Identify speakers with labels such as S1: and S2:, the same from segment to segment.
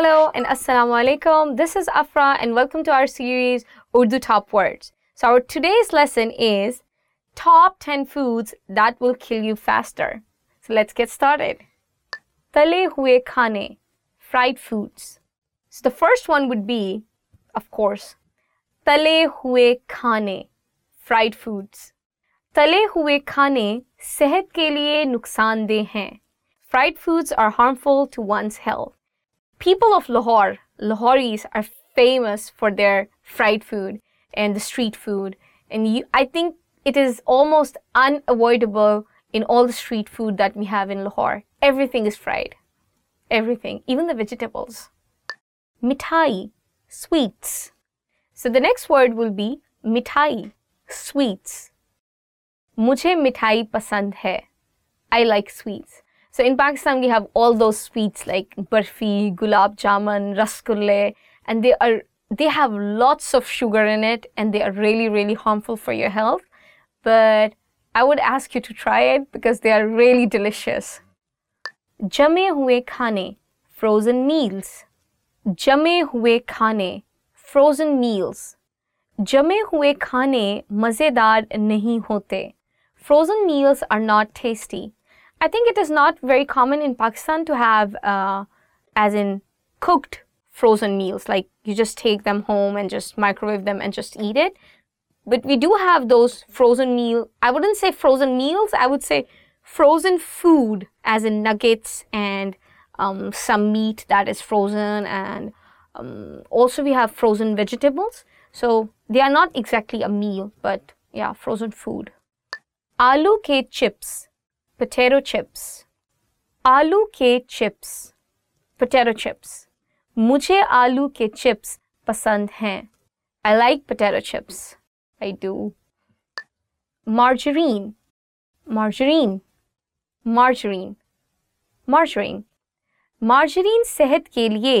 S1: Hello and Assalamu alaikum. This is Afra and welcome to our series Urdu Top Words. So our today's lesson is top 10 foods that will kill you faster. So let's get started. Tale hue khane, fried foods. So the first one would be, of course, tale hue khane, fried foods. तले हुए खाने सेहत के लिए नुकसानदेह हैं. Fried foods are harmful to one's health. People of Lahore, Lahoris, are famous for their fried food and the street food. And you, I think it is almost unavoidable in all the street food that we have in Lahore. Everything is fried. Everything, even the vegetables. Mithai, sweets. So the next word will be mithai, sweets. मुझे मिठाई पसंद है I like sweets. So in Pakistan, we have all those sweets like burfi, gulab jamun, rasgulle, and they are they have lots of sugar in it, and they are really really harmful for your health. But I would ask you to try it because they are really delicious. Jame hue khane, frozen meals. Jame hue khane, frozen meals. Jame hue khane mazedar nahi hote. Frozen meals are not tasty. I think it is not very common in Pakistan to have, uh, as in cooked frozen meals. Like you just take them home and just microwave them and just eat it. But we do have those frozen meal. I wouldn't say frozen meals. I would say frozen food, as in nuggets and um, some meat that is frozen, and um, also we have frozen vegetables. So they are not exactly a meal, but yeah, frozen food. Aloo ke chips. potato chips आलू के chips potato chips मुझे आलू के chips पसंद हैं I like potato chips I do margarine margarine margarine margarine margarine सेहत के लिए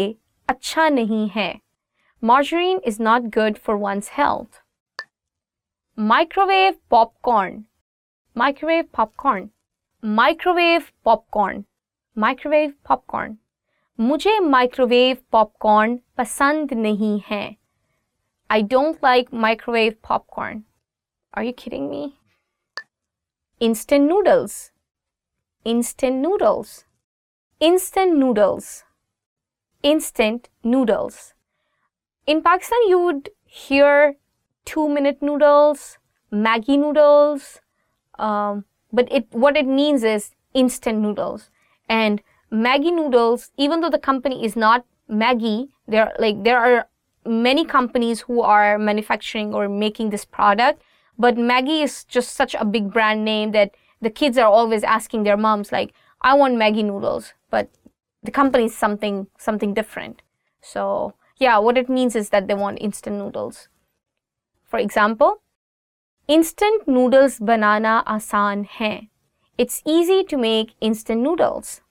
S1: अच्छा नहीं है margarine is not good for once health microwave popcorn microwave popcorn microwave popcorn microwave popcorn मुझे माइक्रोवेव पॉपकॉर्न पसंद नहीं है। I don't like microwave popcorn are you kidding me instant noodles. Instant noodles. Instant noodles. Instant noodles. In pakistan you would hear 2 minute noodles Maggi noodles um, but it what it means is instant noodles and Maggi noodles. Even though the company is not Maggi, there like there are many companies who are manufacturing or making this product. But Maggi is just such a big brand name that the kids are always asking their moms like, "I want Maggi noodles," but the company is something something different. So yeah, what it means is that they want instant noodles. For example, instant noodles बनाना आसान है it's easy to make instant noodles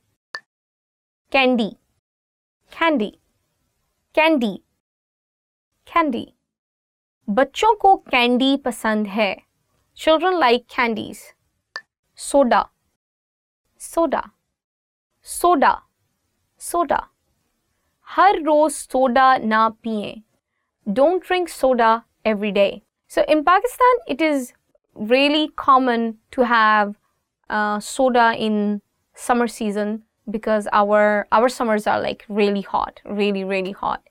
S1: candy candy candy candy बच्चों को candy पसंद है. Children like candies soda soda soda soda हर रोज soda ना पिए. Don't drink soda every day So in Pakistan, it is really common to have uh, soda in summer season because our our summers are like really hot, really really hot.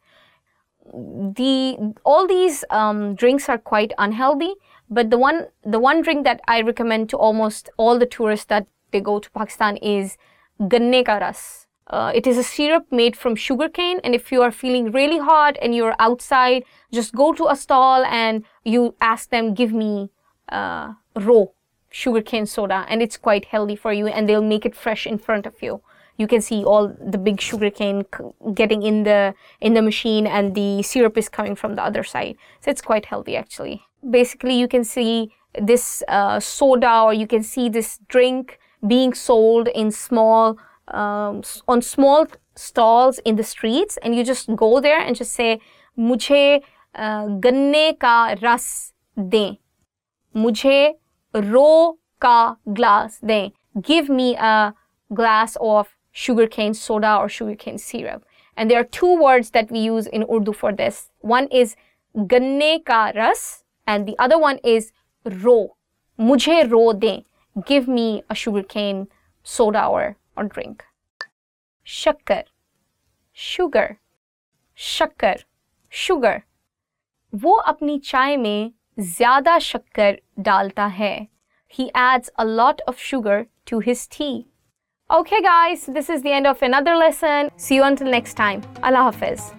S1: The all these um, drinks are quite unhealthy, but the one the one drink that I recommend to almost all the tourists that they go to Pakistan is ganne ka ras. Uh, it is a syrup made from sugarcane, and if you are feeling really hot and you're outside, just go to a stall and you ask them, give me uh, raw sugarcane soda, and it's quite healthy for you, and they'll make it fresh in front of you. You can see all the big sugarcane getting in the in the machine, and the syrup is coming from the other side. So it's quite healthy, actually. Basically, you can see this uh, soda, or you can see this drink being sold in small um, on small stalls in the streets and you just go there and just say मुझे गन्ने का रस दें मुझे रो का glass दें give me a glass of sugarcane soda or sugarcane syrup And there are two words that we use in Urdu for this. One is ganne ka ras, and the other one is ro. Mujhe ro de. Give me a sugarcane soda or, और drink शक्कर. Sugar शक्कर. Sugar वो अपनी चाय में ज़्यादा शक्कर डालता है. He adds a lot of sugar to his tea okay guys this is the end of another lesson see you until next time अल्लाह हाफिज़